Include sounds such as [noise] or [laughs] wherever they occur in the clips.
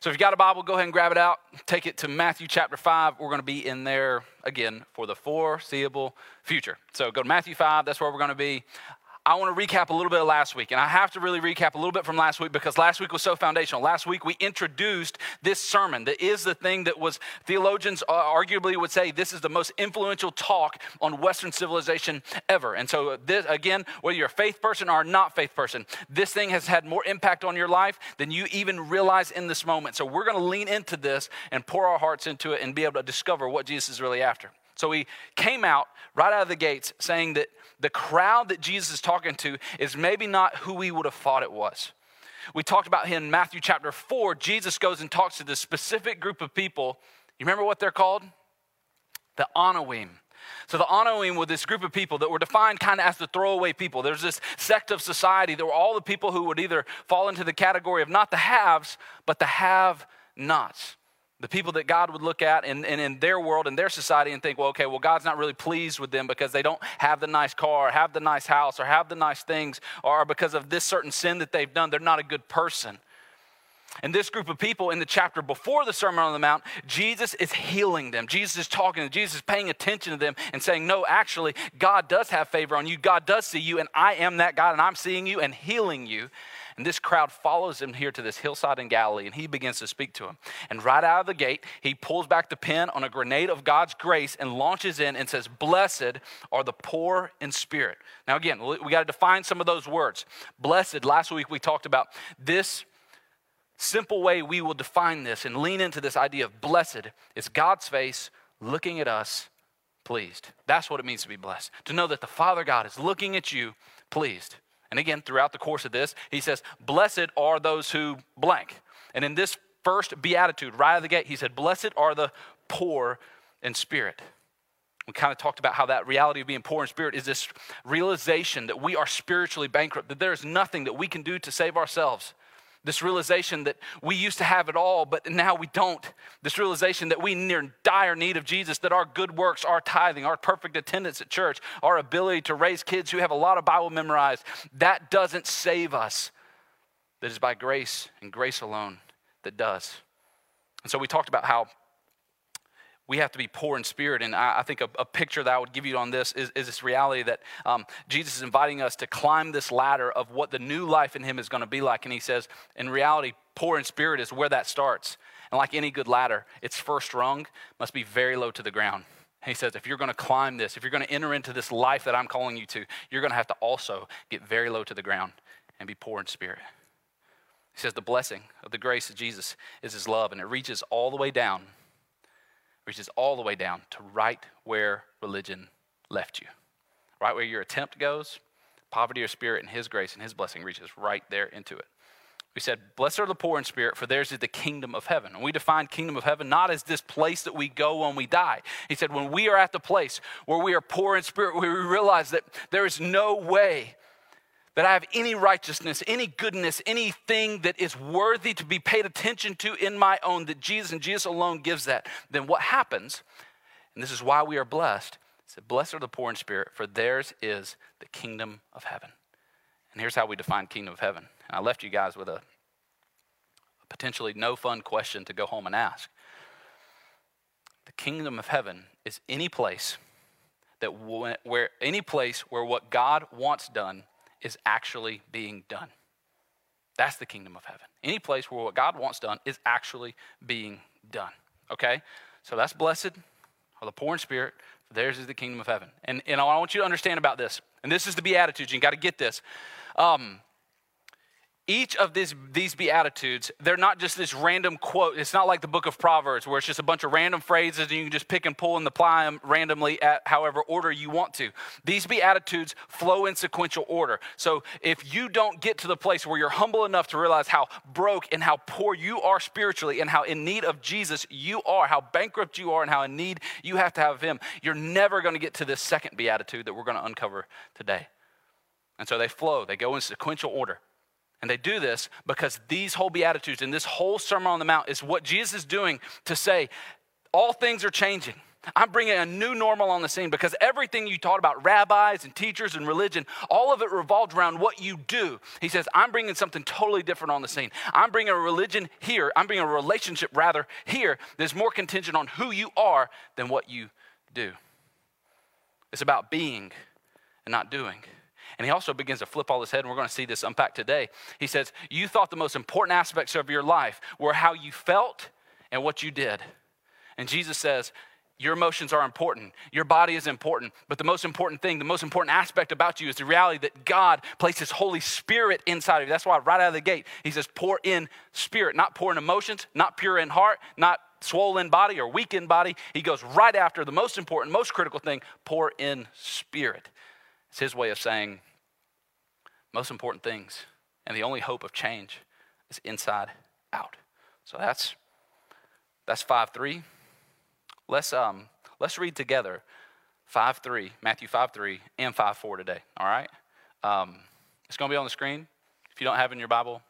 So if you got a Bible, go ahead and grab it out. Take it to Matthew chapter 5. We're going to be in there again for the foreseeable future. So go to Matthew 5. That's where we're going to be. I want to recap a little bit of last week. And I have to really recap a little bit from last week because last week was so foundational. Last week we introduced this sermon that is the thing that was, theologians uh, arguably would say, this is the most influential talk on Western civilization ever. And so, this, again, whether you're a faith person or not faith person, this thing has had more impact on your life than you even realize in this moment. So, we're going to lean into this and pour our hearts into it and be able to discover what Jesus is really after. So, he came out right out of the gates saying that the crowd that Jesus is talking to is maybe not who we would have thought it was. We talked about him in Matthew chapter 4. Jesus goes and talks to this specific group of people. You remember what they're called? The Anawim. So the Anawim were this group of people that were defined kind of as the throwaway people. There's this sect of society. There were all the people who would either fall into the category of not the haves, but the have nots the people that God would look at and, in their world and their society and think, well, okay, well, God's not really pleased with them because they don't have the nice car, or have the nice house, or have the nice things, or because of this certain sin that they've done, they're not a good person. And this group of people in the chapter before the Sermon on the Mount, Jesus is healing them. Jesus is talking to them. Jesus is paying attention to them and saying, No, actually, God does have favor on you. God does see you, and I am that God, and I'm seeing you and healing you. And this crowd follows him here to this hillside in Galilee, and he begins to speak to him. And right out of the gate, he pulls back the pin on a grenade of God's grace and launches in and says, Blessed are the poor in spirit. Now, again, we got to define some of those words. Blessed, last week we talked about this simple way we will define this and lean into this idea of blessed is God's face looking at us pleased. That's what it means to be blessed. To know that the Father God is looking at you pleased. And again, throughout the course of this, he says, Blessed are those who blank. And in this first beatitude, right out of the gate, he said, Blessed are the poor in spirit. We kind of talked about how that reality of being poor in spirit is this realization that we are spiritually bankrupt, that there is nothing that we can do to save ourselves. This realization that we used to have it all, but now we don't. This realization that we near dire need of Jesus, that our good works, our tithing, our perfect attendance at church, our ability to raise kids who have a lot of Bible memorized, that doesn't save us. That is by grace and grace alone that does. And so we talked about how we have to be poor in spirit. And I, I think a, a, picture that I would give you on this is, is this reality that um, Jesus is inviting us to climb this ladder of what the new life in Him is going to be like. And He says, in reality, poor in spirit is where that starts. And like any good ladder, its first rung must be very low to the ground. He says, if you're going to climb this, if you're going to enter into this life that I'm calling you to, you're going to have to also get very low to the ground and be poor in spirit. He says, the blessing of the grace of Jesus is his love, and it reaches all the way down reaches all the way down to right where religion left you. Right where your attempt goes, poverty of spirit and his grace and his blessing reaches right there into it. We said, Blessed are the poor in spirit, for theirs is the kingdom of heaven. And we define kingdom of heaven not as this place that we go when we die. He said, When we are at the place where we are poor in spirit, we realize that there is no way that I have any righteousness, any goodness, anything that is worthy to be paid attention to in my own, that Jesus and Jesus alone gives that, then what happens, and this is why we are blessed, is that blessed are the poor in spirit, for theirs is the kingdom of heaven. And here's how we define kingdom of heaven. And I left you guys with a, a potentially no fun question to go home and ask. The kingdom of heaven is any place that where any place where what God wants done is actually being done. That's the kingdom of heaven. Any place where what God wants done is actually being done. Okay? So that's blessed are the poor in spirit, theirs is the kingdom of heaven. And, and I want you to understand about this. And this is the Beatitudes. You got to get this. Um, each of these, these Beatitudes, they're not just this random quote. It's not like the book of Proverbs where it's just a bunch of random phrases and you can just pick and pull and apply them randomly at however order you want to. These Beatitudes flow in sequential order. So if you don't get to the place where you're humble enough to realize how broke and how poor you are spiritually and how in need of Jesus you are, how bankrupt you are, and how in need you have to have Him, you're never going to get to this second Beatitude that we're going to uncover today. And so they flow, they go in sequential order. And they do this because these whole Beatitudes and this whole Sermon on the Mount is what Jesus is doing to say, all things are changing. I'm bringing a new normal on the scene because everything you taught about rabbis and teachers and religion, all of it revolved around what you do. He says, I'm bringing something totally different on the scene. I'm bringing a religion here, I'm bringing a relationship rather here that's more contingent on who you are than what you do. It's about being and not doing. And he also begins to flip all his head, and we're going to see this unpack today. He says, You thought the most important aspects of your life were how you felt and what you did. And Jesus says, your emotions are important. Your body is important. But the most important thing, the most important aspect about you is the reality that God placed His Holy Spirit inside of you. That's why, right out of the gate, He says, poor in spirit, not poor in emotions, not pure in heart, not swollen body or weakened body. He goes right after the most important, most critical thing poor in spirit. It's His way of saying, most important things and the only hope of change is inside out. So that's that's 5 3. Let's, um, let's read together 5 3, Matthew 5 3, and 5 4 today, all right? Um, it's going to be on the screen. If you don't have it in your Bible,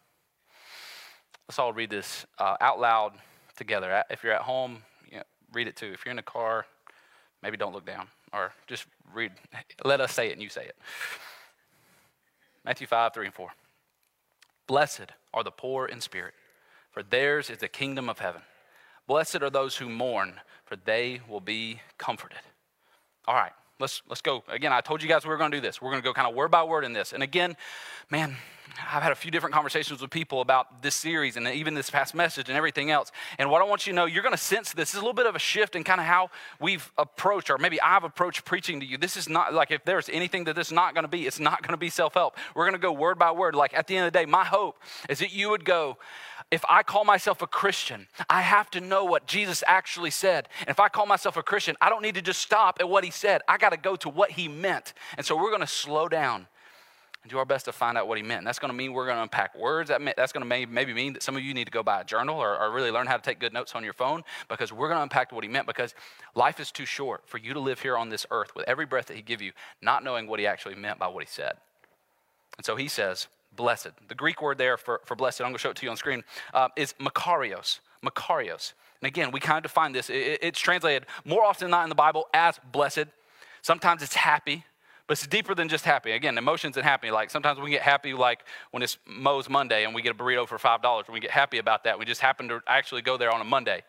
let's all read this uh, out loud together. If you're at home, you know, read it too. If you're in a car, maybe don't look down or just read. Let us say it and you say it. Matthew 5 3 and 4. Blessed are the poor in spirit, for theirs is the kingdom of heaven. Blessed are those who mourn, for they will be comforted. All right, let's, let's go. Again, I told you guys we were going to do this. We're going to go kind of word by word in this. And again, man, I've had a few different conversations with people about this series and even this past message and everything else. And what I want you to know, you're going to sense this. this is a little bit of a shift in kind of how we've approached, or maybe I've approached preaching to you. This is not like if there's anything that this is not going to be, it's not going to be self help. We're going to go word by word. Like at the end of the day, my hope is that you would go, if I call myself a Christian, I have to know what Jesus actually said. And if I call myself a Christian, I don't need to just stop at what he said. I got to go to what he meant. And so we're going to slow down and do our best to find out what he meant. That's going to mean we're going to unpack words. That's going to maybe mean that some of you need to go buy a journal or, or really learn how to take good notes on your phone because we're going to unpack what he meant because life is too short for you to live here on this earth with every breath that he give you, not knowing what he actually meant by what he said. And so he says, blessed. The Greek word there for, for blessed, I'm going to show it to you on screen, uh, is makarios. Makarios. And again, we kind of define this. It, it's translated more often than not in the Bible as blessed. Sometimes it's happy, but it's deeper than just happy. Again, emotions and happy. Like sometimes we get happy, like when it's Moe's Monday and we get a burrito for $5, and we get happy about that. We just happen to actually go there on a Monday.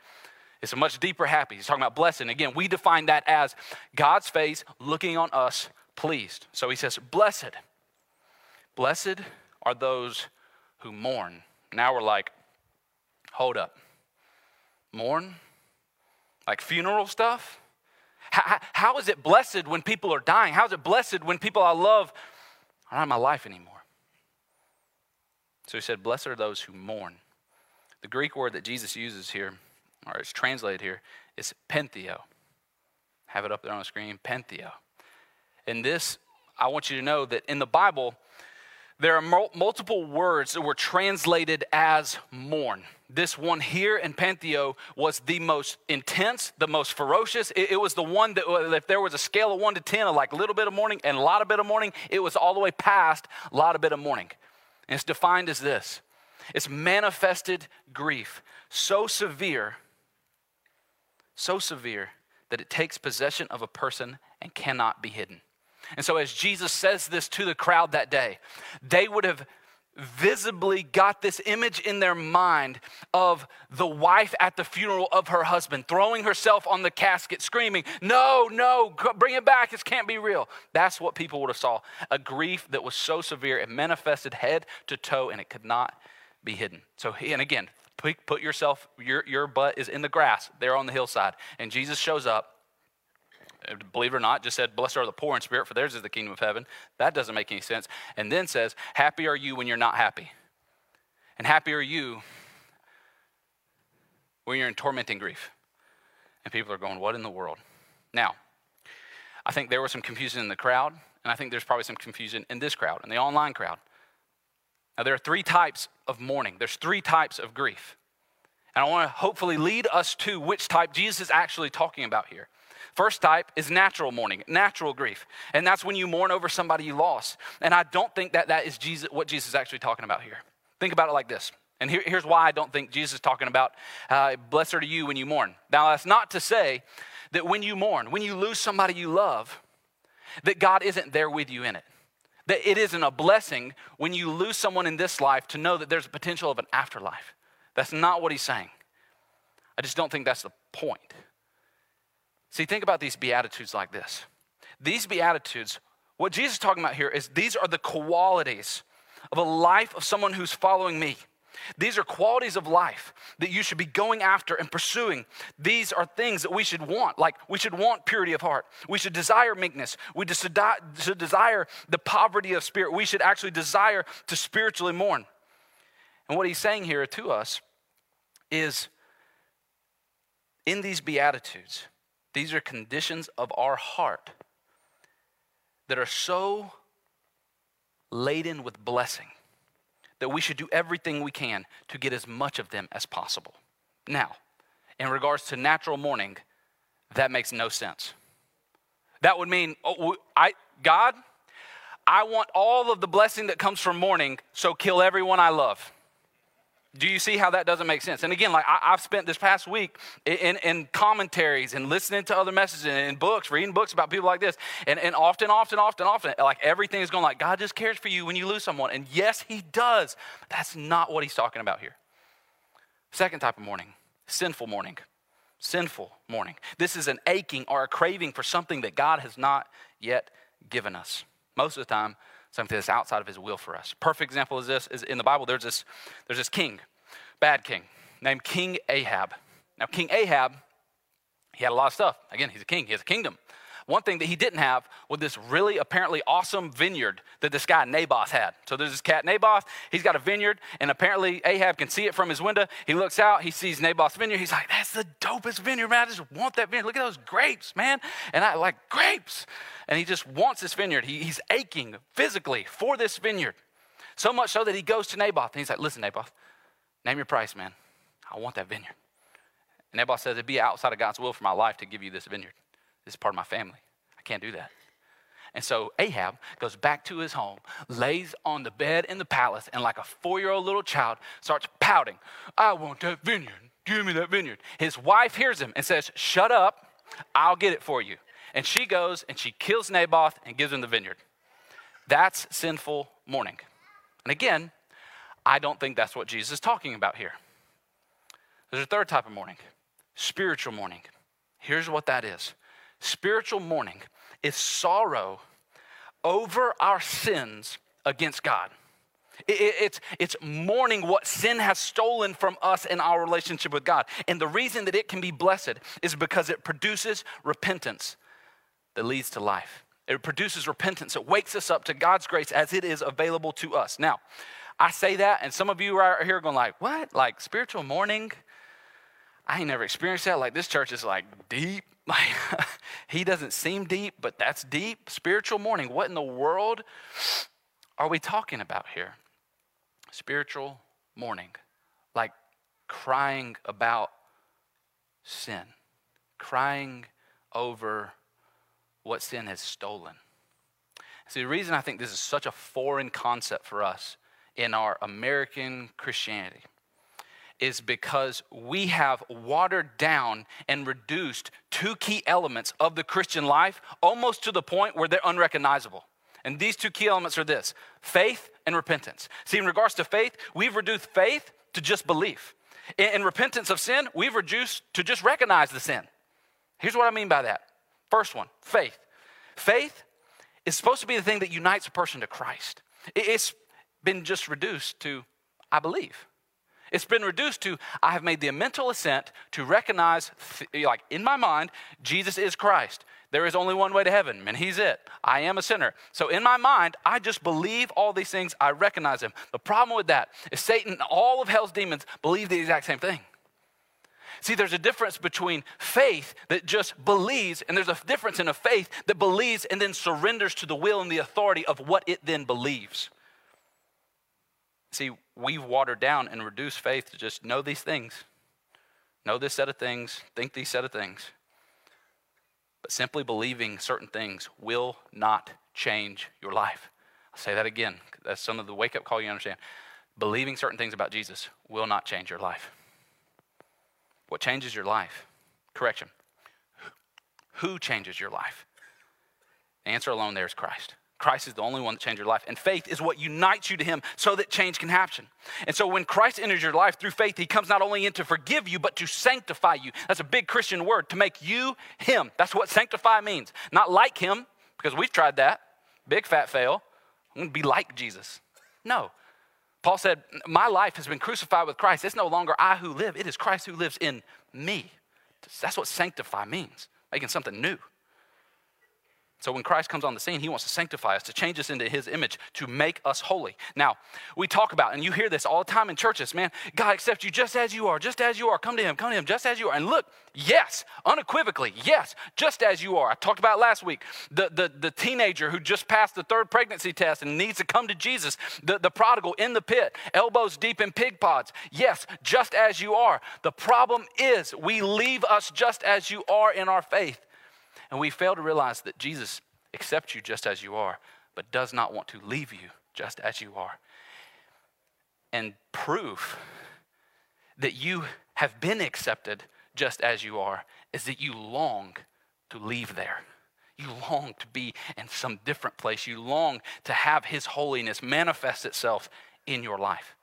It's a much deeper happy. He's talking about blessing. Again, we define that as God's face looking on us pleased. So he says, Blessed. Blessed are those who mourn. Now we're like, hold up. Mourn? Like funeral stuff? How, how is it blessed when people are dying? How is it blessed when people I love are not in my life anymore? So he said, Blessed are those who mourn. The Greek word that Jesus uses here, or it's translated here, is pentheo. Have it up there on the screen, pentheo. And this, I want you to know that in the Bible, there are multiple words that were translated as mourn. This one here in Pentheo was the most intense, the most ferocious. It, it, was the one that, if there was a scale of one to 10, of like a little bit of mourning and a lot of bit of mourning, it was all the way past a lot of bit of mourning. And it's defined as this it's manifested grief, so severe, so severe that it takes possession of a person and cannot be hidden. And so, as Jesus says this to the crowd that day, they would have visibly got this image in their mind of the wife at the funeral of her husband throwing herself on the casket screaming no no bring it back this can't be real. That's what people would have saw a grief that was so severe it manifested head to toe and it could not be hidden. So and again put yourself your, your butt is in the grass there on the hillside and jesus shows up believe it or not, just said, Blessed are the poor in spirit, for theirs is the kingdom of heaven. That doesn't make any sense. And then says, Happy are you when you're not happy. And happy are you when you're in tormenting grief. And people are going, What in the world? Now, I think there was some confusion in the crowd, and I think there's probably some confusion in this crowd, in the online crowd. Now, there are three types of mourning, there's three types of grief. And I want to hopefully lead us to which type Jesus is actually talking about here. First type is natural mourning, natural grief. And that's when you mourn over somebody you lost. And I don't think that that is Jesus, what Jesus is actually talking about here. Think about it like this. And here, here's why I don't think Jesus is talking about uh, blessed are you when you mourn. Now, that's not to say that when you mourn, when you lose somebody you love, that God isn't there with you in it. That it isn't a blessing when you lose someone in this life to know that there's a potential of an afterlife. That's not what he's saying. I just don't think that's the point. See, think about these Beatitudes like this. These Beatitudes, what Jesus is talking about here is these are the qualities of a life of someone who's following me. These are qualities of life that you should be going after and pursuing. These are things that we should want. Like we should want purity of heart. We should desire meekness. We should desire the poverty of spirit. We should actually desire to spiritually mourn. And what he's saying here to us is in these Beatitudes, these are conditions of our heart that are so laden with blessing that we should do everything we can to get as much of them as possible. Now, in regards to natural mourning, that makes no sense. That would mean, oh, I, God, I want all of the blessing that comes from mourning, so kill everyone I love. Do you see how that doesn't make sense? And again, like I, have spent this past week in, in, commentaries and listening to other messages and books, reading books about people like this. And, and often, often, often, often, like everything is going like, God just cares for you when you lose someone. And yes, He does. That's not what He's talking about here. Second type of mourning, sinful mourning. Sinful mourning. This is an aching or a craving for something that God has not yet given us. Most of the time, something that's outside of his will for us. Perfect example is this is in the Bible, there's this, there's this king, bad king, named King Ahab. Now, King Ahab, he had a lot of stuff. Again, he's a king, he has a kingdom. One thing that he didn't have was this really apparently awesome vineyard that this guy Naboth had. So there's this cat Naboth, he's got a vineyard, and apparently Ahab can see it from his window. He looks out, he sees Naboth's vineyard. He's like, that's the dopest vineyard, man. I just want that vineyard. Look at those grapes, man. And I like grapes. And he just wants this vineyard. He, he's aching physically for this vineyard. So much so that he goes to Naboth and he's like, listen, Naboth, name your price, man. I want that vineyard. And Naboth says, it'd be outside of God's will for my life to give you this vineyard. This is part of my family. I can't do that. And so Ahab goes back to his home, lays on the bed in the palace, and like a four year old little child starts pouting, I want that vineyard. Give me that vineyard. His wife hears him and says, Shut up. I'll get it for you. And she goes and she kills Naboth and gives him the vineyard. That's sinful mourning. And again, I don't think that's what Jesus is talking about here. There's a third type of mourning spiritual mourning. Here's what that is Spiritual mourning is sorrow over our sins against God. It's, it's mourning what sin has stolen from us in our relationship with God. And the reason that it can be blessed is because it produces repentance that leads to life. It produces repentance. It wakes us up to God's grace as it is available to us. Now, I say that, and some of you are here going like, what? Like spiritual mourning? I ain't never experienced that. Like this church is like deep. [laughs] Like he doesn't seem deep, but that's deep. Spiritual mourning. What in the world are we talking about here? Spiritual mourning. Like crying about sin, crying over what sin has stolen. See, the reason I think this is such a foreign concept for us in our American Christianity is because we have watered down and reduced two key elements of the Christian life almost to the point where they're unrecognizable. And these two key elements are this faith and repentance. See, in regards to faith, we've reduced faith to just belief. In, in repentance of sin, we've reduced to just recognize the sin. Here's what I mean by that. First one faith. Faith is supposed to be the thing that unites a person to Christ. It's been just reduced to, I believe. It's been reduced to I have made the mental assent to recognize, like in my mind, Jesus is Christ. There is only one way to heaven, and He's it. I am a sinner. So in my mind, I just believe all these things. I recognize Him. The problem with that is Satan and all of hell's demons believe the exact same thing. See, there's a difference between faith that just believes, and there's a difference in a faith that believes and then surrenders to the will and the authority of what it then believes. See, we've watered down and reduced faith to just know these things, know this set of things, think these set of things. But simply believing certain things will not change your life. I'll say that again. That's some of the wake up call you understand. Believing certain things about Jesus will not change your life. What changes your life? Correction. who changes your life? The answer alone there is Christ. Christ is the only one that changed your life. And faith is what unites you to Him so that change can happen. And so when Christ enters your life through faith, He comes not only in to forgive you, but to sanctify you. That's a big Christian word, to make you Him. That's what sanctify means. Not like Him, because we've tried that. Big fat fail. I'm to be like Jesus. No. Paul said, My life has been crucified with Christ. It's no longer I who live, it is Christ who lives in me. That's what sanctify means, making something new. So when Christ comes on the scene, he wants to sanctify us, to change us into his image, to make us holy. Now, we talk about, and you hear this all the time in churches, man, God accepts you just as you are, just as you are. Come to him, come to him, just as you are. And look, yes, unequivocally, yes, just as you are. I talked about last week the, the, the teenager who just passed the third pregnancy test and needs to come to Jesus, the, the prodigal in the pit, elbows deep in pig pods. Yes, just as you are. The problem is we leave us just as you are in our faith and we fail to realize that Jesus accepts you just as you are, but does not want to leave you just as you are. And proof that you have been accepted just as you are is that you long to leave there. You long to be in some different place. You long to have His holiness manifest itself in your life.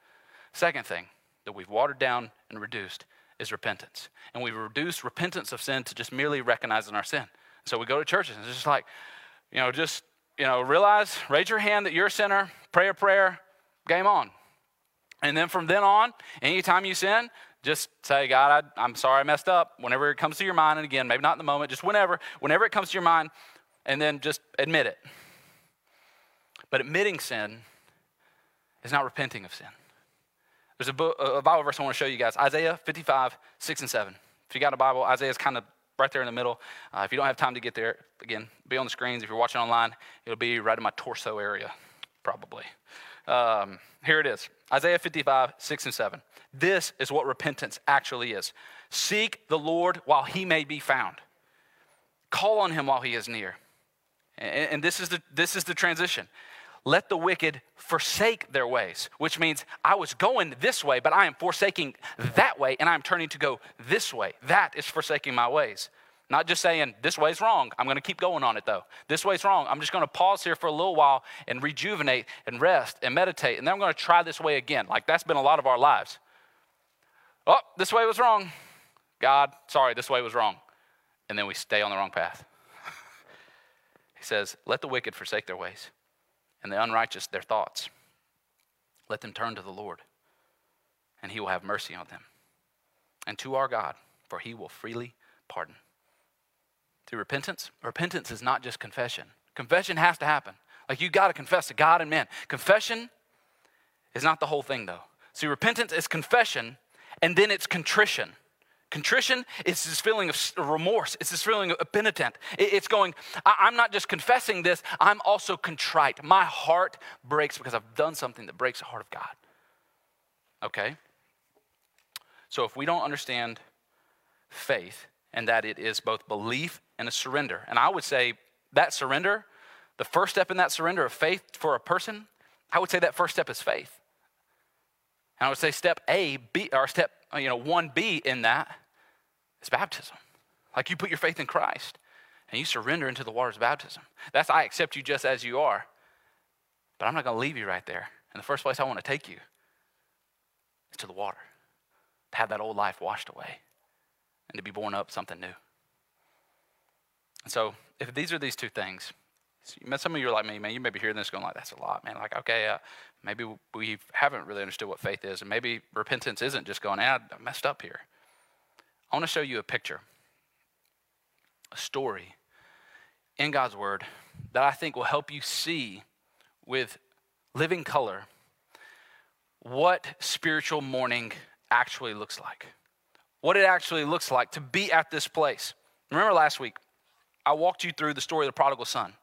Second thing that we've watered down and reduced is repentance. And we've reduced repentance of sin to just merely recognizing our sin. So we go to churches and it's just like, you know, just, you know, realize, raise your hand that you're a sinner, pray a prayer, game on. And then from then on, anytime you sin, just say, God, I, am sorry I messed up. Whenever it comes to your mind, and again, maybe not in the moment, just whenever, whenever it comes to your mind, and then just admit it. But admitting sin is not repenting of sin. There's a, book, a Bible verse I want to show you guys Isaiah 55, 6 and 7. If you got a Bible, Isaiah is kind of right there in the middle. Uh, if you don't have time to get there, again, be on the screens. If you're watching online, it'll be right in my torso area, probably. Um, here it is Isaiah 55, 6 and 7. This is what repentance actually is seek the Lord while he may be found, call on him while he is near. And, and this, is the, this is the transition. Let the wicked forsake their ways, which means I was going this way, but I am forsaking that way and I'm turning to go this way. That is forsaking my ways. Not just saying, this way's wrong. I'm going to keep going on it though. This way's wrong. I'm just going to pause here for a little while and rejuvenate and rest and meditate. And then I'm going to try this way again. Like that's been a lot of our lives. Oh, this way was wrong. God, sorry, this way was wrong. And then we stay on the wrong path. [laughs] he says, let the wicked forsake their ways and the unrighteous their thoughts. Let them turn to the Lord, and he will have mercy on them. And to our God, for he will freely pardon. Through repentance, repentance is not just confession. Confession has to happen. Like you got to confess to God and man. Confession is not the whole thing, though. See, repentance is confession, and then it's contrition. Contrition is this feeling of remorse. It's this feeling of penitent. It's going, I'm not just confessing this, I'm also contrite. My heart breaks because I've done something that breaks the heart of God. Okay? So if we don't understand faith and that it is both belief and a surrender, and I would say that surrender, the first step in that surrender of faith for a person, I would say that first step is faith. And I would say step A, B, or step uh, you know, 1B in that is baptism. Like you put your faith in Christ and you surrender into the waters of baptism. That's I accept you just as you are. But I'm not going to leave you right there. In the first place I want to take you is to the water. To have that old life washed away and to be born up something new. And so, if these are these two things, some of you are like me, man. You may be hearing this going like, "That's a lot, man." Like, okay, uh, maybe we haven't really understood what faith is, and maybe repentance isn't just going, "Ah, I messed up here." I want to show you a picture, a story in God's Word that I think will help you see with living color what spiritual mourning actually looks like. What it actually looks like to be at this place. Remember last week, I walked you through the story of the prodigal son.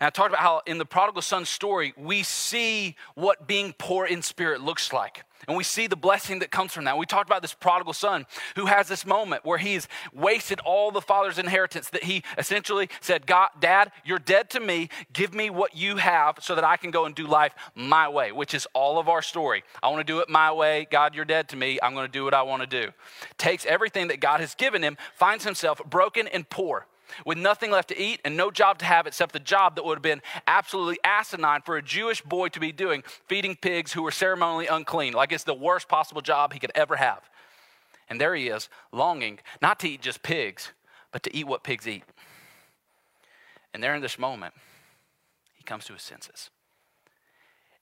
And I talked about how in the prodigal son story, we see what being poor in spirit looks like. And we see the blessing that comes from that. We talked about this prodigal son who has this moment where he's wasted all the father's inheritance, that he essentially said, God, Dad, you're dead to me. Give me what you have so that I can go and do life my way, which is all of our story. I want to do it my way. God, you're dead to me. I'm going to do what I want to do. Takes everything that God has given him, finds himself broken and poor with nothing left to eat and no job to have except the job that would have been absolutely asinine for a Jewish boy to be doing, feeding pigs who were ceremonially unclean. Like it's the worst possible job he could ever have. And there he is, longing not to eat just pigs, but to eat what pigs eat. And there in this moment, he comes to his senses.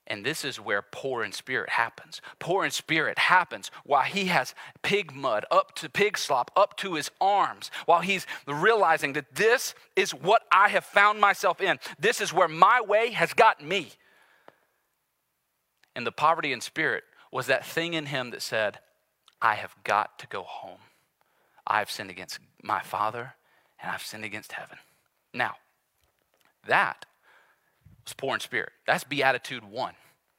And this is where poor in spirit happens. Poor in spirit happens while he has pig mud up to pig slop up to his arms, while he's realizing that this is what I have found myself in. This is where my way has gotten me. And the poverty in spirit was that thing in him that said, I have got to go home. I have sinned against my Father and I've sinned against heaven. Now, that poor in spirit. That's beatitude one,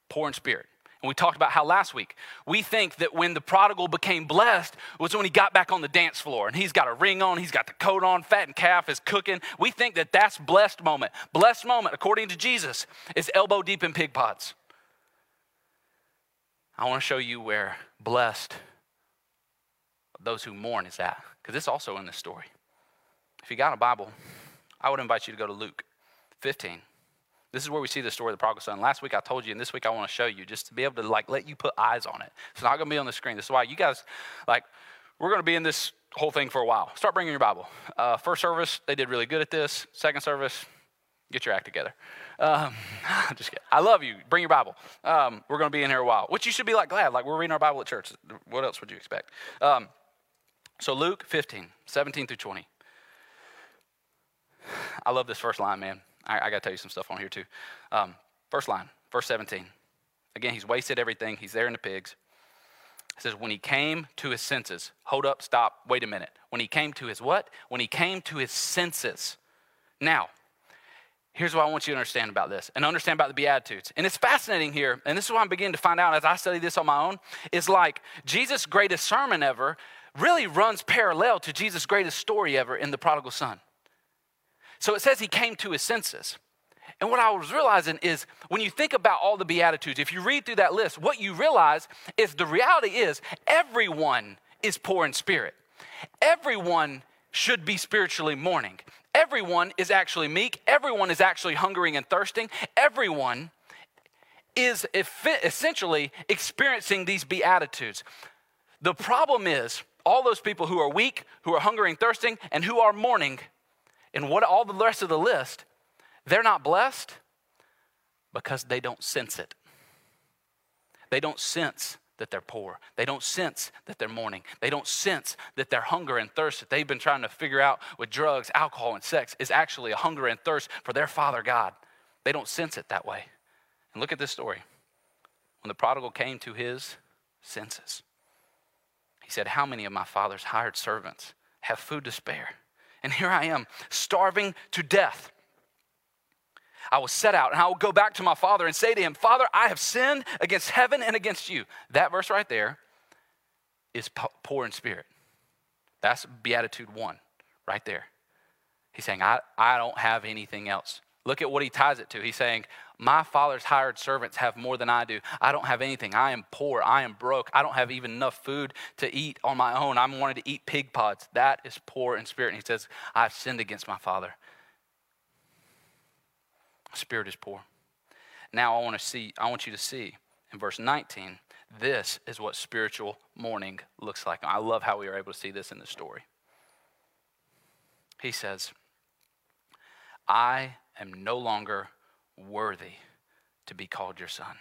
poor in spirit. And we talked about how last week we think that when the prodigal became blessed was when he got back on the dance floor and he's got a ring on, he's got the coat on, fat and calf is cooking. We think that that's blessed moment. Blessed moment, according to Jesus, is elbow deep in pig pots. I want to show you where blessed those who mourn is at, because it's also in this story. If you got a Bible, I would invite you to go to Luke 15. This is where we see the story of the prodigal son. Last week I told you, and this week I want to show you, just to be able to like let you put eyes on it. It's not going to be on the screen. This is why you guys, like, we're going to be in this whole thing for a while. Start bringing your Bible. Uh, first service, they did really good at this. Second service, get your act together. Um, [laughs] just kidding. I love you. Bring your Bible. Um, we're going to be in here a while, which you should be like glad. Like we're reading our Bible at church. What else would you expect? Um, so Luke 15, 17 through 20. [sighs] I love this first line, man. I, I got to tell you some stuff on here too. Um, first line, verse 17. Again, he's wasted everything. He's there in the pigs. It says, when he came to his senses, hold up, stop, wait a minute. When he came to his what? When he came to his senses. Now, here's what I want you to understand about this and understand about the Beatitudes. And it's fascinating here, and this is what I'm beginning to find out as I study this on my own, is like Jesus' greatest sermon ever really runs parallel to Jesus' greatest story ever in the prodigal son. So it says he came to his senses. And what I was realizing is when you think about all the Beatitudes, if you read through that list, what you realize is the reality is everyone is poor in spirit. Everyone should be spiritually mourning. Everyone is actually meek. Everyone is actually hungering and thirsting. Everyone is essentially experiencing these Beatitudes. The problem is all those people who are weak, who are hungering, thirsting, and who are mourning and what all the rest of the list, they're not blessed because they don't sense it. They don't sense that they're poor. They don't sense that they're mourning. They don't sense that their hunger and thirst that they've been trying to figure out with drugs, alcohol, and sex is actually a hunger and thirst for their Father God. They don't sense it that way. And look at this story. When the prodigal came to his senses, he said, How many of my father's hired servants have food to spare? And here I am, starving to death. I will set out and I will go back to my father and say to him, Father, I have sinned against heaven and against you. That verse right there is poor in spirit. That's Beatitude 1 right there. He's saying, I, I don't have anything else. Look at what he ties it to. He's saying, My father's hired servants have more than I do. I don't have anything. I am poor. I am broke. I don't have even enough food to eat on my own. I'm wanting to eat pig pods. That is poor in spirit. And he says, I've sinned against my father. Spirit is poor. Now I want to see, I want you to see in verse 19, this is what spiritual mourning looks like. I love how we are able to see this in the story. He says, I am no longer worthy to be called your son.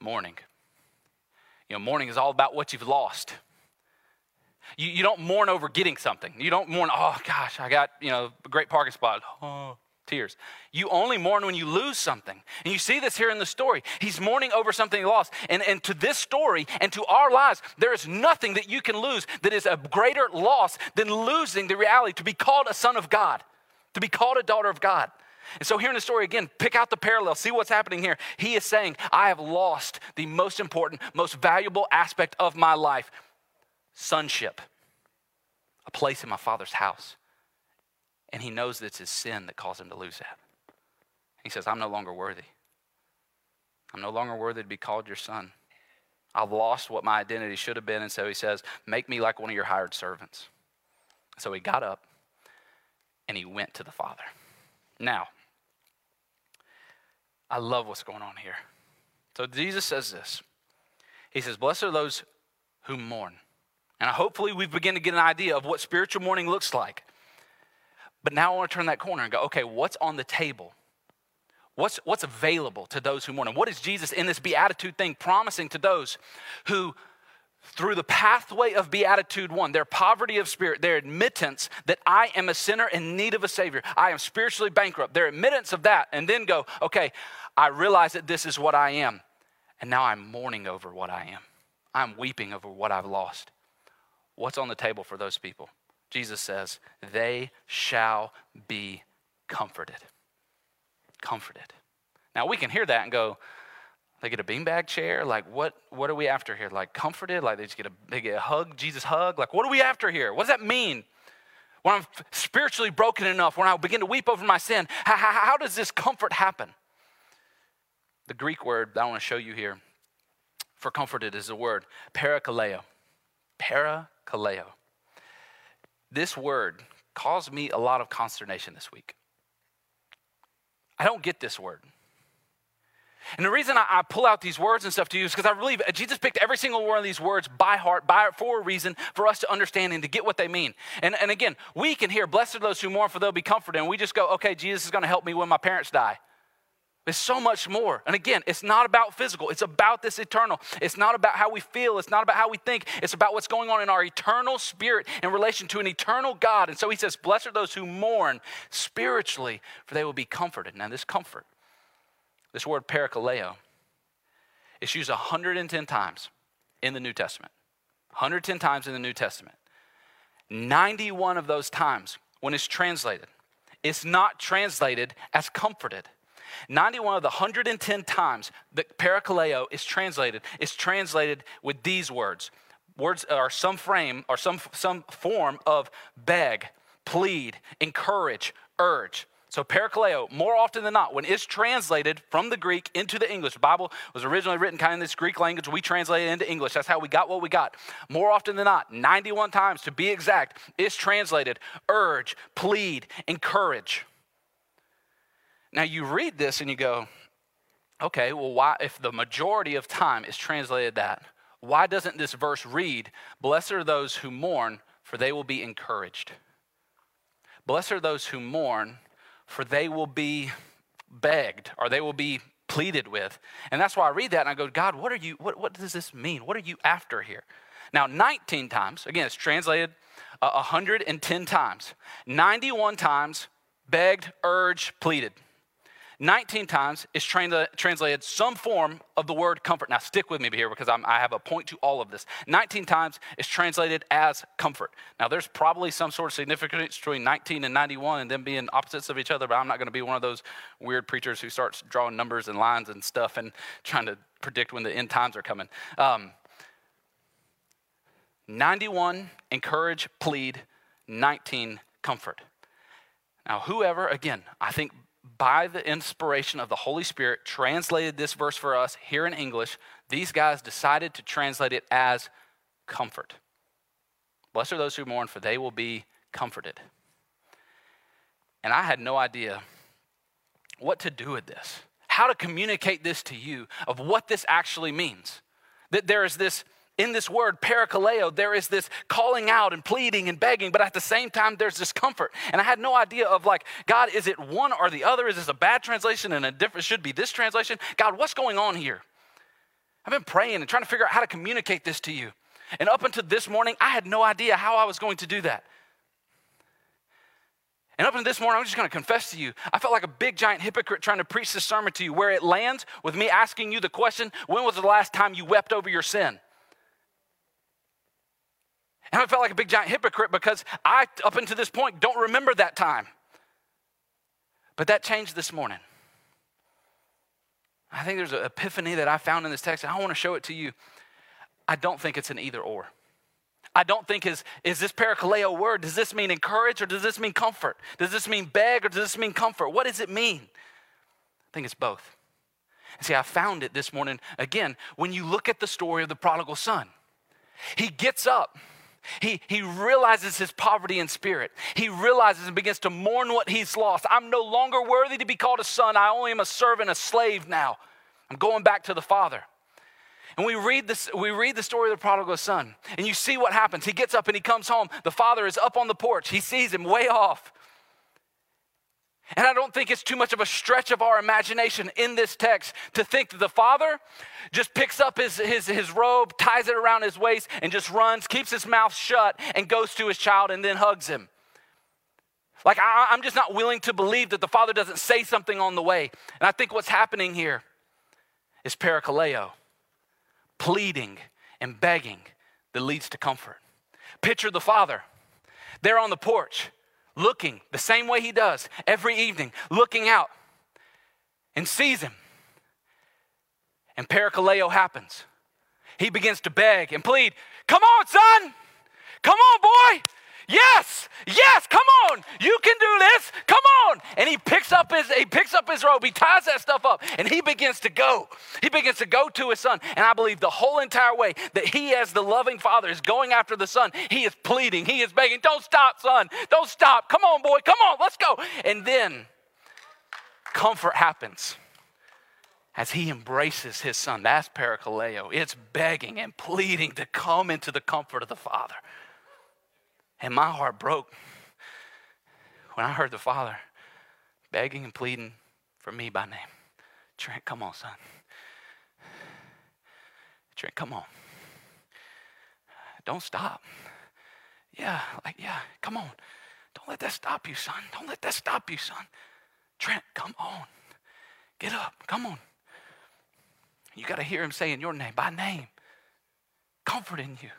Mourning. You know, mourning is all about what you've lost. You, you don't mourn over getting something. You don't mourn, oh gosh, I got, you know, a great parking spot. Oh, tears. You only mourn when you lose something. And you see this here in the story. He's mourning over something he lost. And, and to this story and to our lives, there is nothing that you can lose that is a greater loss than losing the reality to be called a son of God, to be called a daughter of God. And so, here in the story again, pick out the parallel, see what's happening here. He is saying, I have lost the most important, most valuable aspect of my life sonship, a place in my father's house. And he knows that it's his sin that caused him to lose that. He says, I'm no longer worthy. I'm no longer worthy to be called your son. I've lost what my identity should have been. And so he says, Make me like one of your hired servants. So he got up and he went to the Father. Now, I love what's going on here. So Jesus says this He says, Blessed are those who mourn. And hopefully we begin to get an idea of what spiritual mourning looks like. But now I want to turn that corner and go, okay, what's on the table? What's, what's available to those who mourn? And what is Jesus in this beatitude thing promising to those who, through the pathway of beatitude one, their poverty of spirit, their admittance that I am a sinner in need of a Savior, I am spiritually bankrupt, their admittance of that, and then go, okay, I realize that this is what I am, and now I'm mourning over what I am. I'm weeping over what I've lost. What's on the table for those people? Jesus says, they shall be comforted. Comforted. Now we can hear that and go, they get a beanbag chair. Like, what, what are we after here? Like, comforted? Like, they just get a, they get a hug, Jesus hug? Like, what are we after here? What does that mean? When I'm spiritually broken enough, when I begin to weep over my sin, how, how, does this comfort happen? The Greek word that I want to show you here for comforted is the word parakaleo. Parakaleo. This word caused me a lot of consternation this week. I don't get this word. And the reason I, I, pull out these words and stuff to you is because I believe uh, Jesus picked every single one of these words by heart, by for a reason, for us to understand and to get what they mean. And, and again, we can hear, blessed are those who mourn, for they'll be comforted. And we just go, okay, Jesus is going to help me when my parents die. There's so much more. And again, it's not about physical, it's about this eternal. It's not about how we feel, it's not about how we think, it's about what's going on in our eternal spirit in relation to an eternal God. And so he says, Blessed are those who mourn spiritually, for they will be comforted. Now, this comfort, this word parakaleo, is used 110 times in the New Testament. 110 times in the New Testament. 91 of those times, when it's translated, it's not translated as comforted 91 of the 110 times that parakaleo is translated is translated with these words. Words are some frame or some, some form of beg, plead, encourage, urge. So parakaleo, more often than not, when it's translated from the Greek into the English, the Bible was originally written kind of in this Greek language. We translate it into English. That's how we got what we got. More often than not, 91 times to be exact, it's translated urge, plead, encourage. Now you read this and you go, okay, well, why, if the majority of time is translated that, why doesn't this verse read, Blessed are those who mourn, for they will be encouraged? Blessed are those who mourn, for they will be begged or they will be pleaded with. And that's why I read that and I go, God, what are you, what, what does this mean? What are you after here? Now, 19 times, again, it's translated uh, 110 times. 91 times begged, urged, pleaded. 19 times is translated some form of the word comfort. Now, stick with me here because I'm, i have a point to all of this. 19 times is translated as comfort. Now, there's probably some sort of significance between 19 and 91 and them being opposites of each other, but I'm not going to be one of those weird preachers who starts drawing numbers and lines and stuff and trying to predict when the end times are coming. Um, 91, encourage, plead, 19, comfort. Now, whoever, again, I think by the inspiration of the Holy Spirit, translated this verse for us here in English. These guys decided to translate it as comfort. Blessed are those who mourn, for they will be comforted. And I had no idea what to do with this, how to communicate this to you of what this actually means. That there is this in this word, parakaleo, there is this calling out and pleading and begging, but at the same time, there's this comfort. And I had no idea of like, God, is it one or the other? Is this a bad translation and a different, should be this translation? God, what's going on here? I've been praying and trying to figure out how to communicate this to you. And up until this morning, I had no idea how I was going to do that. And up until this morning, I'm just going to confess to you, I felt like a big giant hypocrite trying to preach this sermon to you, where it lands with me asking you the question when was the last time you wept over your sin? And I felt like a big giant hypocrite because I, up until this point, don't remember that time. But that changed this morning. I think there's an epiphany that I found in this text, and I want to show it to you. I don't think it's an either or. I don't think is, is this parakaleo word, does this mean encourage or does this mean comfort? Does this mean beg or does this mean comfort? What does it mean? I think it's both. See, I found it this morning again when you look at the story of the prodigal son. He gets up. He, he realizes his poverty in spirit. He realizes and begins to mourn what he's lost. I'm no longer worthy to be called a son. I only am a servant, a slave now. I'm going back to the Father. And we read, this, we read the story of the prodigal son, and you see what happens. He gets up and he comes home. The father is up on the porch. He sees him way off. And I don't think it's too much of a stretch of our imagination in this text to think that the father just picks up his, his, his robe, ties it around his waist, and just runs, keeps his mouth shut, and goes to his child and then hugs him. Like, I, I'm just not willing to believe that the father doesn't say something on the way. And I think what's happening here is parakaleo pleading and begging that leads to comfort. Picture the father there on the porch, looking the same way he does every evening, looking out and sees him. And parakaleo happens. He begins to beg and plead, Come on, son! Come on, boy! Yes, yes, come on, you can do this. Come on. And he picks up his he picks up his robe, he ties that stuff up, and he begins to go. He begins to go to his son. And I believe the whole entire way that he, as the loving father, is going after the son, he is pleading, he is begging, Don't stop, son. Don't stop. Come on, boy, come on, let's go. And then comfort happens as he embraces his son. That's parakaleo. It's begging and pleading to come into the comfort of the Father. And my heart broke when I heard the father begging and pleading for me by name. Trent, come on, son. Trent, come on. Don't stop. Yeah, like, yeah, come on. Don't let that stop you, son. Don't let that stop you, son. Trent, come on. Get up. Come on. You got to hear him saying your name by name, comforting you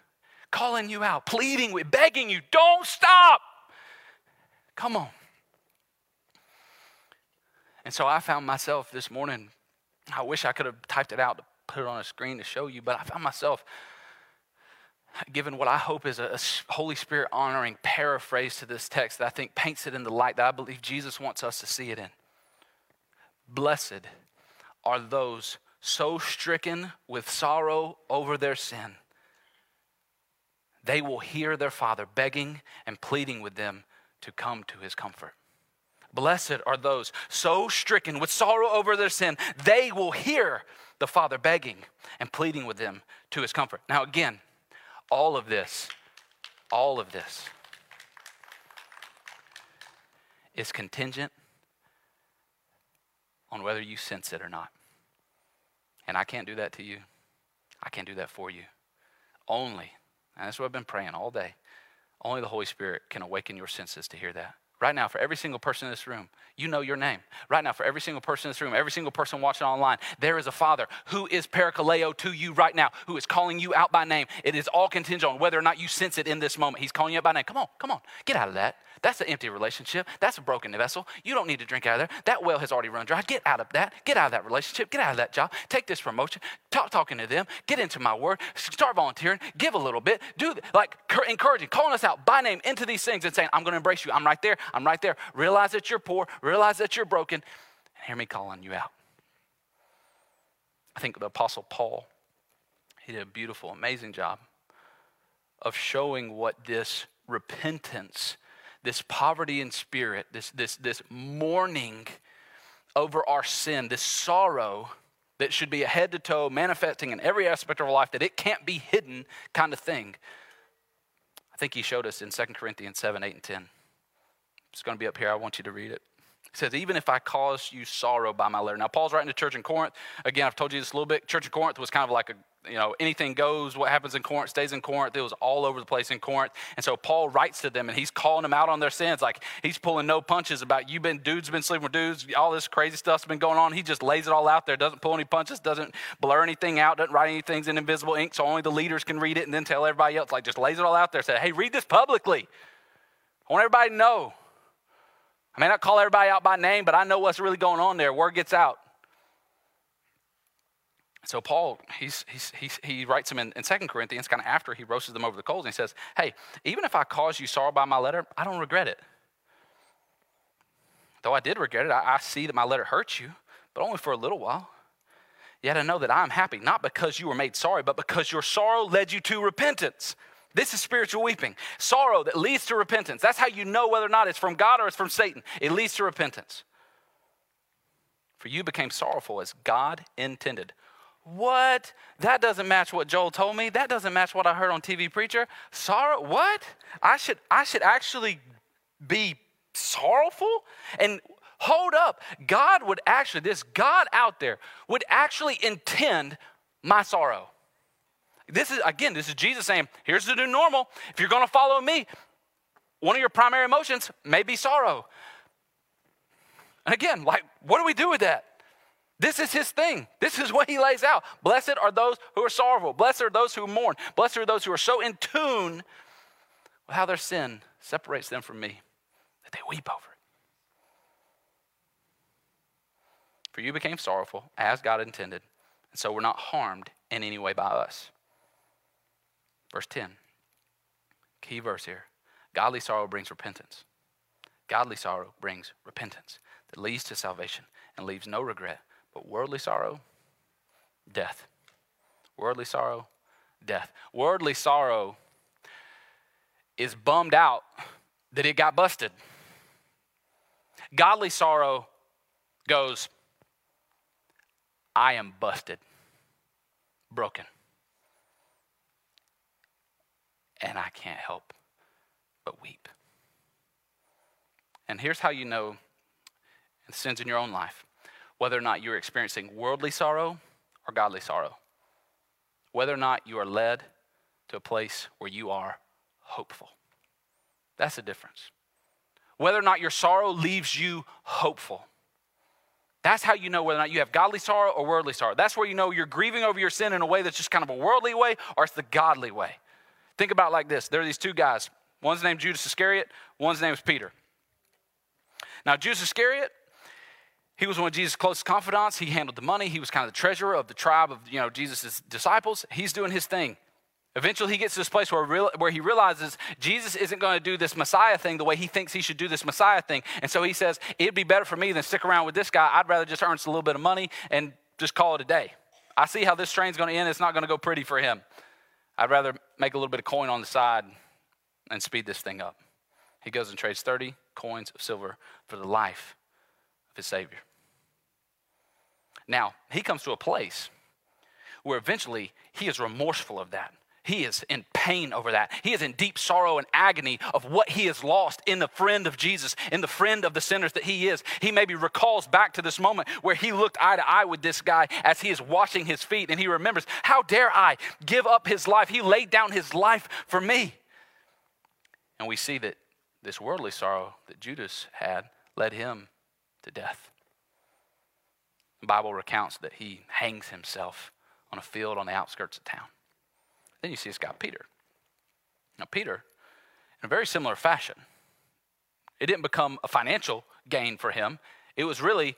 calling you out, pleading with, begging you, don't stop. Come on. And so I found myself this morning, I wish I could have typed it out to put it on a screen to show you, but I found myself given what I hope is a, Holy Spirit honoring paraphrase to this text that I think paints it in the light that I believe Jesus wants us to see it in. Blessed are those so stricken with sorrow over their sin they will hear their father begging and pleading with them to come to his comfort. Blessed are those so stricken with sorrow over their sin, they will hear the Father begging and pleading with them to his comfort. Now, again, all of this, all of this is contingent on whether you sense it or not. And I can't do that to you, I can't do that for you. Only and that's what I've been praying all day. Only the Holy Spirit can awaken your senses to hear that. Right now, for every single person in this room, you know your name. Right now, for every single person in this room, every single person watching online, there is a Father who is parakaleo to you right now, who is calling you out by name. It is all contingent on whether or not you sense it in this moment. He's calling you out by name. Come on, come on, get out of that. That's an empty relationship. That's a broken vessel. You don't need to drink out of there. That well has already run dry. Get out of that. Get out of that relationship. Get out of that job. Take this promotion. Talk talking to them. Get into my word. Start volunteering. Give a little bit. Do like encouraging, calling us out by name into these things and saying, I'm going to embrace you. I'm right there. I'm right there. Realize that you're poor. Realize that you're broken. And hear me calling you out. I think the Apostle Paul, he did a beautiful, amazing job of showing what this repentance this poverty in spirit, this, this, this mourning over our sin, this sorrow that should be a head to toe, manifesting in every aspect of our life, that it can't be hidden kind of thing. I think he showed us in 2 Corinthians 7, 8, and 10. It's going to be up here. I want you to read it. Says, Even if I cause you sorrow by my letter. Now, Paul's writing to church in Corinth. Again, I've told you this a little bit. Church in Corinth was kind of like a you know, anything goes. What happens in Corinth stays in Corinth. It was all over the place in Corinth. And so Paul writes to them and he's calling them out on their sins. Like he's pulling no punches about you been dudes been sleeping with dudes, all this crazy stuff's been going on. He just lays it all out there, doesn't pull any punches, doesn't blur anything out, doesn't write anything in invisible ink, so only the leaders can read it and then tell everybody else. Like just lays it all out there. Say, hey, read this publicly. I want everybody to know. I may not call everybody out by name, but I know what's really going on there. Word gets out. So Paul, he's, he's, he's, he writes them in, in 2 Corinthians, kind of after he roasts them over the coals, and he says, hey, even if I cause you sorrow by my letter, I don't regret it. Though I did regret it, I, I see that my letter hurt you, but only for a little while. Yet I know that I am happy, not because you were made sorry, but because your sorrow led you to repentance. This is spiritual weeping. Sorrow that leads to repentance. That's how you know whether or not it's from God or it's from Satan. It leads to repentance. For you became sorrowful as God intended. What? That doesn't match what Joel told me. That doesn't match what I heard on TV preacher. Sorrow? What? I should I should actually be sorrowful? And hold up. God would actually this God out there would actually intend my sorrow. This is again, this is Jesus saying, here's the new normal. If you're going to follow me, one of your primary emotions may be sorrow. And again, like what do we do with that? This is his thing. This is what he lays out. Blessed are those who are sorrowful. Blessed are those who mourn. Blessed are those who are so in tune with how their sin separates them from me that they weep over it. For you became sorrowful as God intended, and so we're not harmed in any way by us. Verse 10, key verse here. Godly sorrow brings repentance. Godly sorrow brings repentance that leads to salvation and leaves no regret but worldly sorrow, death. Worldly sorrow, death. Worldly sorrow is bummed out that it got busted. Godly sorrow goes, I am busted, broken, and I can't help but weep. And here's how you know sins in your own life whether or not you're experiencing worldly sorrow or godly sorrow, whether or not you are led to a place where you are hopeful. That's the difference. Whether or not your sorrow leaves you hopeful. That's how you know whether or not you have godly sorrow or worldly sorrow. That's where you know you're grieving over your sin in a way that's just kind of a worldly way or it's the godly way. Think about like this there are these two guys. One's named Judas Iscariot, one's name is Peter. Now, Judas Iscariot, he was one of Jesus' closest confidants. He handled the money. He was kind of the treasurer of the tribe of you know Jesus' disciples. He's doing his thing. Eventually, he gets to this place where, real, where he realizes Jesus isn't going to do this Messiah thing the way he thinks he should do this Messiah thing. And so he says, It'd be better for me than stick around with this guy. I'd rather just earn a little bit of money and just call it a day. I see how this train's going to end. It's not going to go pretty for him. I'd rather make a little bit of coin on the side and speed this thing up. He goes and trades 30 coins of silver for the life of his Savior. Now, he comes to a place where eventually he is remorseful of that. He is in pain over that. He is in deep sorrow and agony of what he has lost in the friend of Jesus, in the friend of the sinners that he is. He maybe recalls back to this moment where he looked eye to eye with this guy as he is washing his feet, and he remembers, How dare I give up his life? He laid down his life for me. And we see that this worldly sorrow that Judas had led him to death. The Bible recounts that he hangs himself on a field on the outskirts of town. Then you see this guy, Peter. Now, Peter, in a very similar fashion, it didn't become a financial gain for him. It was really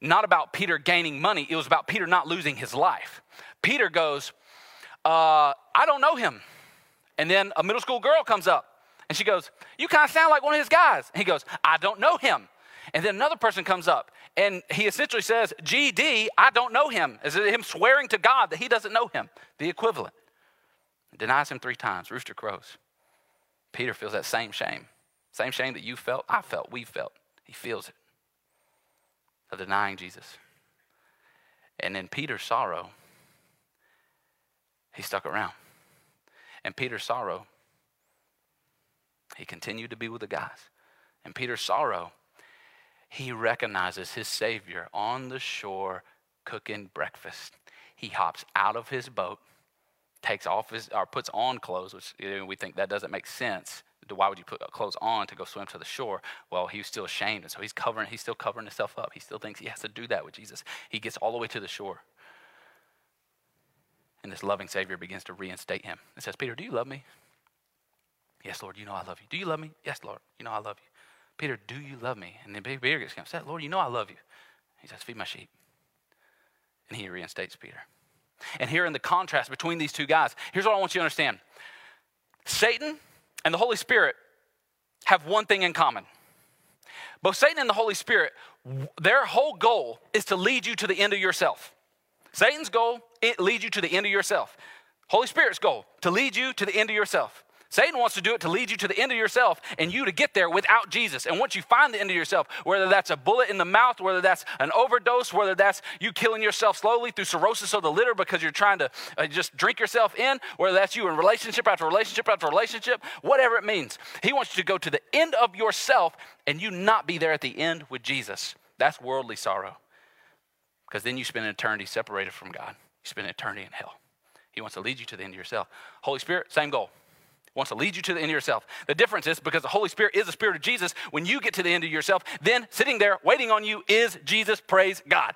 not about Peter gaining money, it was about Peter not losing his life. Peter goes, uh, I don't know him. And then a middle school girl comes up and she goes, You kind of sound like one of his guys. And he goes, I don't know him. And then another person comes up and he essentially says, GD, I don't know him. Is it him swearing to God that he doesn't know him? The equivalent. Denies him three times, rooster crows. Peter feels that same shame. Same shame that you felt, I felt, we felt. He feels it of denying Jesus. And in Peter's sorrow, he stuck around. And Peter's sorrow, he continued to be with the guys. And Peter's sorrow, he recognizes his Savior on the shore cooking breakfast. He hops out of his boat, takes off his, or puts on clothes, which you know, we think that doesn't make sense. Why would you put uh, clothes on to go swim to the shore? Well, he was still ashamed, and so he's covering. He's still covering himself up. He still thinks he has to do that with Jesus. He gets all the way to the shore, and this loving Savior begins to reinstate him. It says, "Peter, do you love me?" Yes, Lord. You know I love you. Do you love me? Yes, Lord. You know I love you. Peter, do you love me? And then Peter gets upset. Lord, you know I love you. He says, feed my sheep. And he reinstates Peter. And here in the contrast between these two guys, here's what I want you to understand Satan and the Holy Spirit have one thing in common. Both Satan and the Holy Spirit, their whole goal is to lead you to the end of yourself. Satan's goal, it leads you to the end of yourself. Holy Spirit's goal, to lead you to the end of yourself. Satan wants to do it to lead you to the end of yourself and you to get there without Jesus. And once you find the end of yourself, whether that's a bullet in the mouth, whether that's an overdose, whether that's you killing yourself slowly through cirrhosis of the liver because you're trying to uh, just drink yourself in, whether that's you in relationship after relationship after relationship, whatever it means, he wants you to go to the end of yourself and you not be there at the end with Jesus. That's worldly sorrow. Because then you spend an eternity separated from God. You spend an eternity in hell. He wants to lead you to the end of yourself. Holy Spirit, same goal wants to lead you to the end of yourself. The difference is because the Holy Spirit is the Spirit of Jesus, when you get to the end of yourself, then sitting there waiting on you is Jesus, praise God.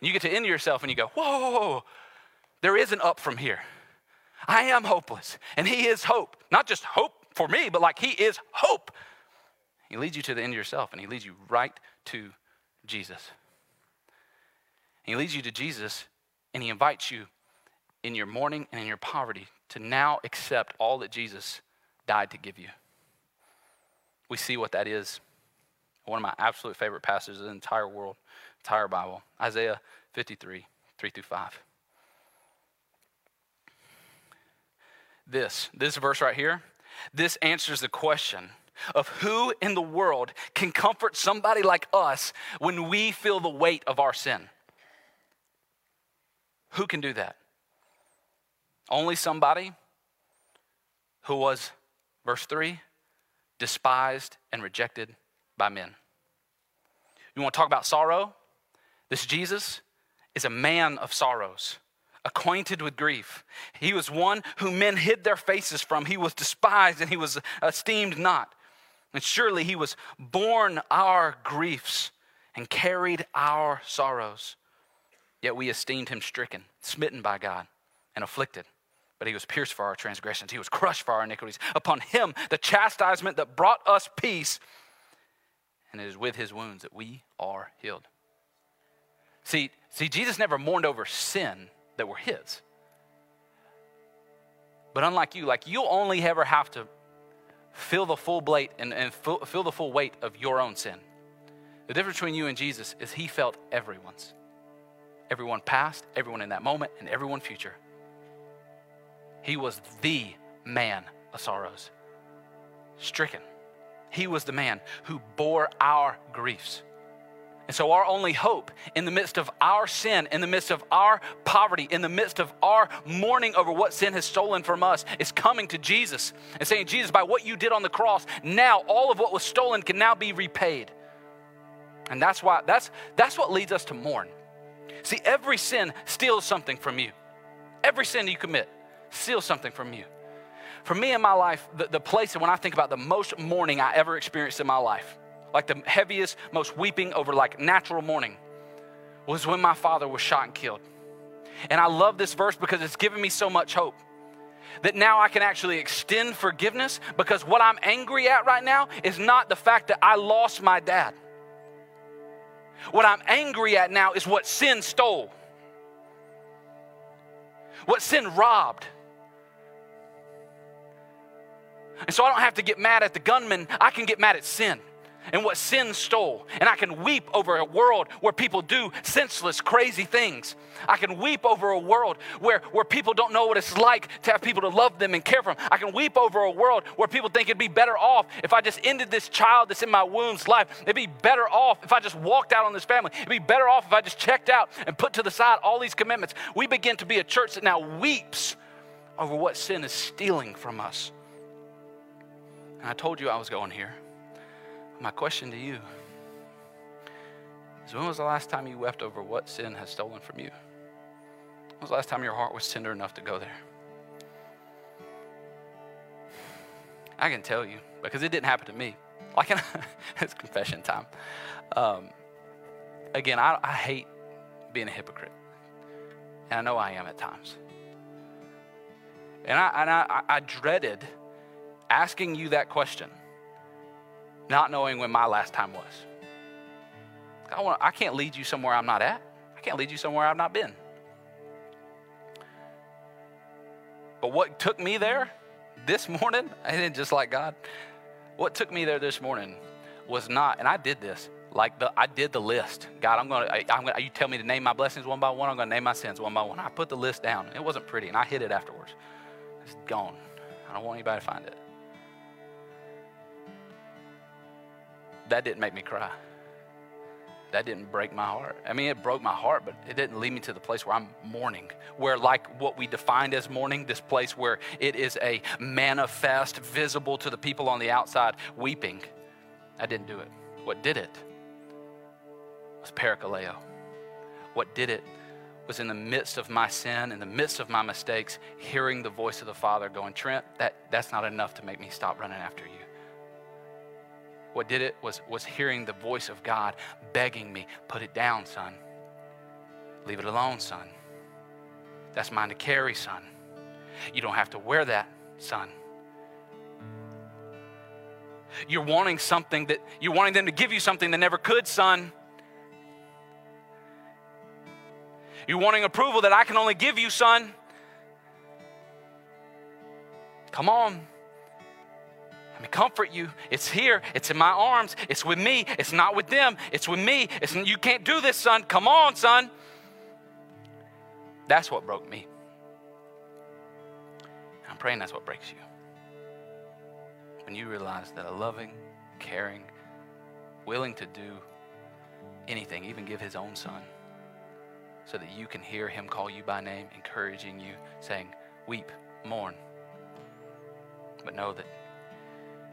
And you get to the end of yourself and you go, whoa, there is an up from here. I am hopeless, and He is hope. Not just hope for me, but like He is hope. He leads you to the end of yourself, and He leads you right to Jesus. He leads you to Jesus, and He invites you in your mourning and in your poverty to now accept all that Jesus died to give you. We see what that is. One of my absolute favorite passages in the entire world, entire Bible, Isaiah 53, 3 through 5. This, this verse right here, this answers the question of who in the world can comfort somebody like us when we feel the weight of our sin. Who can do that? Only somebody who was, verse 3, despised and rejected by men. You want to talk about sorrow? This Jesus is a man of sorrows, acquainted with grief. He was one whom men hid their faces from. He was despised and he was esteemed not. And surely he was borne our griefs and carried our sorrows. Yet we esteemed him stricken, smitten by God, and afflicted but he was pierced for our transgressions. He was crushed for our iniquities. Upon him, the chastisement that brought us peace, and it is with his wounds that we are healed. See, see, Jesus never mourned over sin that were his. But unlike you, like you'll only ever have to feel the full weight and, and feel the full weight of your own sin. The difference between you and Jesus is he felt everyone's. Everyone past, everyone in that moment, and everyone future. He was the man of sorrows, stricken. He was the man who bore our griefs. And so, our only hope in the midst of our sin, in the midst of our poverty, in the midst of our mourning over what sin has stolen from us, is coming to Jesus and saying, Jesus, by what you did on the cross, now all of what was stolen can now be repaid. And that's why that's that's what leads us to mourn. See, every sin steals something from you. Every sin you commit steal something from you. For me in my life, the, the place when I think about the most mourning I ever experienced in my life, like the heaviest, most weeping over like natural mourning, was when my father was shot and killed. And I love this verse because it's given me so much hope that now I can actually extend forgiveness because what I'm angry at right now is not the fact that I lost my dad. What I'm angry at now is what sin stole, what sin robbed. And so I don't have to get mad at the gunman, I can get mad at sin and what sin stole. And I can weep over a world where people do senseless, crazy things. I can weep over a world where, where people don't know what it's like to have people to love them and care for them. I can weep over a world where people think it'd be better off if I just ended this child that's in my womb's life. It'd be better off if I just walked out on this family. It'd be better off if I just checked out and put to the side all these commitments. We begin to be a church that now weeps over what sin is stealing from us. And I told you I was going here. My question to you is when was the last time you wept over what sin has stolen from you? When was the last time your heart was tender enough to go there? I can tell you because it didn't happen to me. Like [laughs] it's confession time. Um, again, I, I hate being a hypocrite, and I know I am at times. And I, and I, I dreaded asking you that question, not knowing when my last time was. I, want, I can't lead you somewhere I'm not at. I can't lead you somewhere I've not been. But what took me there this morning, [laughs] I didn't just like God. What took me there this morning was not, and I did this, like the, I did the list. God, I'm gonna, I, I'm gonna. You tell me to name my blessings one by one. I'm gonna name my sins one by one. I put the list down. It wasn't pretty, and I hid it afterwards. It's gone. I don't want anybody to find it. That didn't make me cry. That didn't break my heart. I mean, it broke my heart, but it didn't lead me to the place where I'm mourning. Where, like what we defined as mourning, this place where it is a manifest, visible to the people on the outside, weeping. I didn't do it. What did it was parakaleo. What did it was in the midst of my sin, in the midst of my mistakes, hearing the voice of the Father going, Trent, that, that's not enough to make me stop running after you. What did it was, was hearing the voice of God begging me, put it down, son. Leave it alone, son. That's mine to carry, son. You don't have to wear that, son. You're wanting something that you're wanting them to give you something that never could, son. You're wanting approval that I can only give you, son. Come on. Let me comfort you. It's here. It's in my arms. It's with me. It's not with them. It's with me. It's, you can't do this, son. Come on, son. That's what broke me. I'm praying that's what breaks you when you realize that a loving, caring, willing to do anything, even give his own son, so that you can hear him call you by name, encouraging you, saying, Weep, mourn. But know that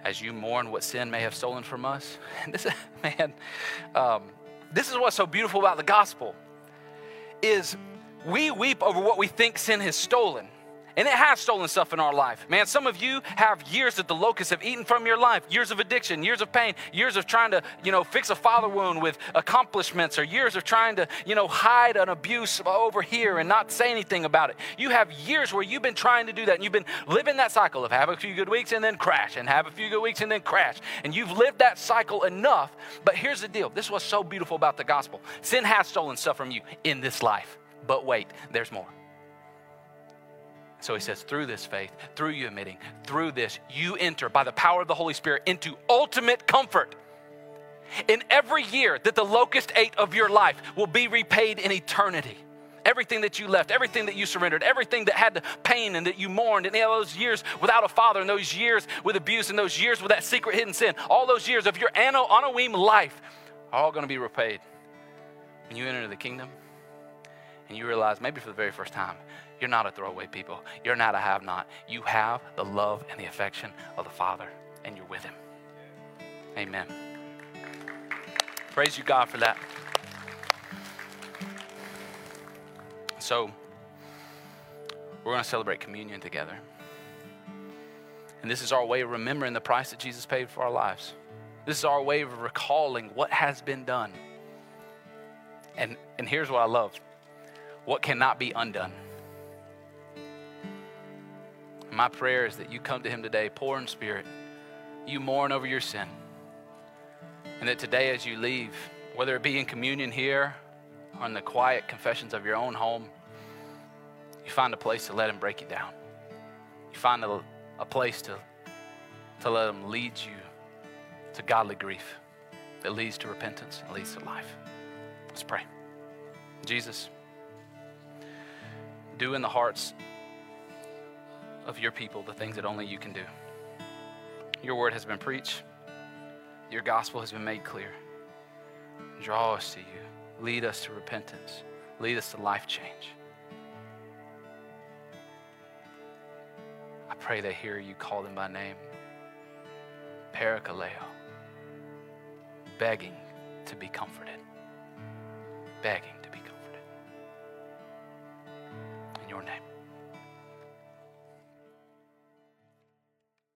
as you mourn what sin may have stolen from us, [laughs] this [laughs] man, um, this is what's so beautiful about the gospel is we weep over what we think sin has stolen and it has stolen stuff in our life. Man, some of you have years that the locusts have eaten from your life, years of addiction, years of pain, years of trying to, you know, fix a father wound with accomplishments, or years of trying to, you know, hide an abuse over here and not say anything about it. You have years where you've been trying to do that, and you've been living that cycle of have a few good weeks and then crash, and have a few good weeks and then crash. And you've lived that cycle enough. But here's the deal this was so beautiful about the gospel sin has stolen stuff from you in this life. But wait, there's more. So he says, through this faith, through you admitting, through this, you enter by the power of the Holy Spirit into ultimate comfort. In every year that the locust ate of your life will be repaid in eternity. Everything that you left, everything that you surrendered, everything that had the pain and that you mourned, and all those years without a father, and those years with abuse, and those years with that secret hidden sin, all those years of your Anawim life are all going to be repaid. When you enter the kingdom and you realize, maybe for the very first time, you're not a throwaway people. You're not a have not. You have the love and the affection of the Father, and you're with Him. Amen. Praise you, God, for that. So, we're going to celebrate communion together. And this is our way of remembering the price that Jesus paid for our lives. This is our way of recalling what has been done. And, and here's what I love what cannot be undone. My prayer is that you come to Him today, poor in spirit. You mourn over your sin. And that today, as you leave, whether it be in communion here or in the quiet confessions of your own home, you find a place to let Him break you down. You find a, a place to, to let Him lead you to godly grief that leads to repentance and leads to life. Let's pray. Jesus, do in the hearts of your people the things that only you can do. Your word has been preached, your gospel has been made clear. Draw us to you, lead us to repentance, lead us to life change. I pray they hear you call them by name, Parakaleo, begging to be comforted, begging to be comforted. In your name.